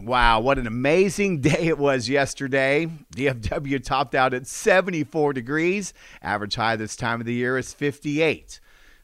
Wow, what an amazing day it was yesterday. DFW topped out at 74 degrees. Average high this time of the year is 58.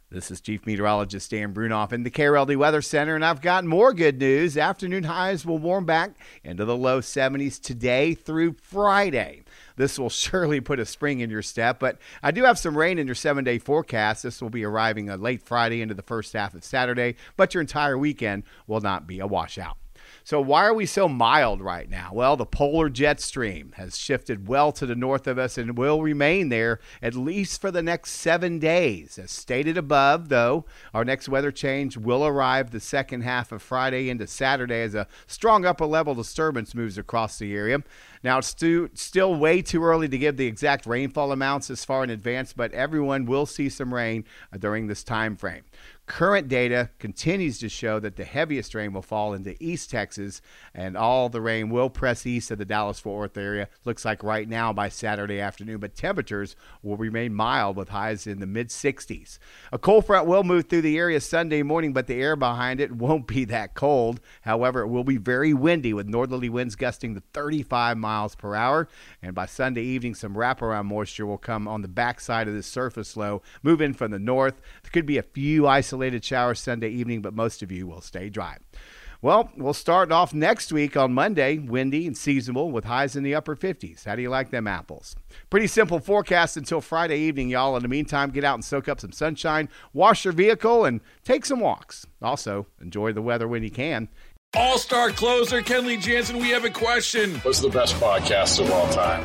This is Chief Meteorologist Dan Brunoff in the KRLD Weather Center, and I've got more good news. Afternoon highs will warm back into the low 70s today through Friday. This will surely put a spring in your step, but I do have some rain in your seven day forecast. This will be arriving a late Friday into the first half of Saturday, but your entire weekend will not be a washout. So, why are we so mild right now? Well, the polar jet stream has shifted well to the north of us and will remain there at least for the next seven days. As stated above, though, our next weather change will arrive the second half of Friday into Saturday as a strong upper level disturbance moves across the area. Now, it's stu- still way too early to give the exact rainfall amounts as far in advance, but everyone will see some rain uh, during this time frame. Current data continues to show that the heaviest rain will fall into East Texas, and all the rain will press east of the Dallas Fort Worth area. Looks like right now by Saturday afternoon, but temperatures will remain mild with highs in the mid 60s. A cold front will move through the area Sunday morning, but the air behind it won't be that cold. However, it will be very windy with northerly winds gusting to 35 miles per hour. And by Sunday evening, some wraparound moisture will come on the backside of this surface low, move in from the north. There could be a few isolated isolated showers Sunday evening, but most of you will stay dry. Well, we'll start off next week on Monday, windy and seasonable with highs in the upper 50s. How do you like them apples? Pretty simple forecast until Friday evening, y'all. In the meantime, get out and soak up some sunshine, wash your vehicle, and take some walks. Also, enjoy the weather when you can. All star closer Kenley Jansen, we have a question. What's the best podcast of all time?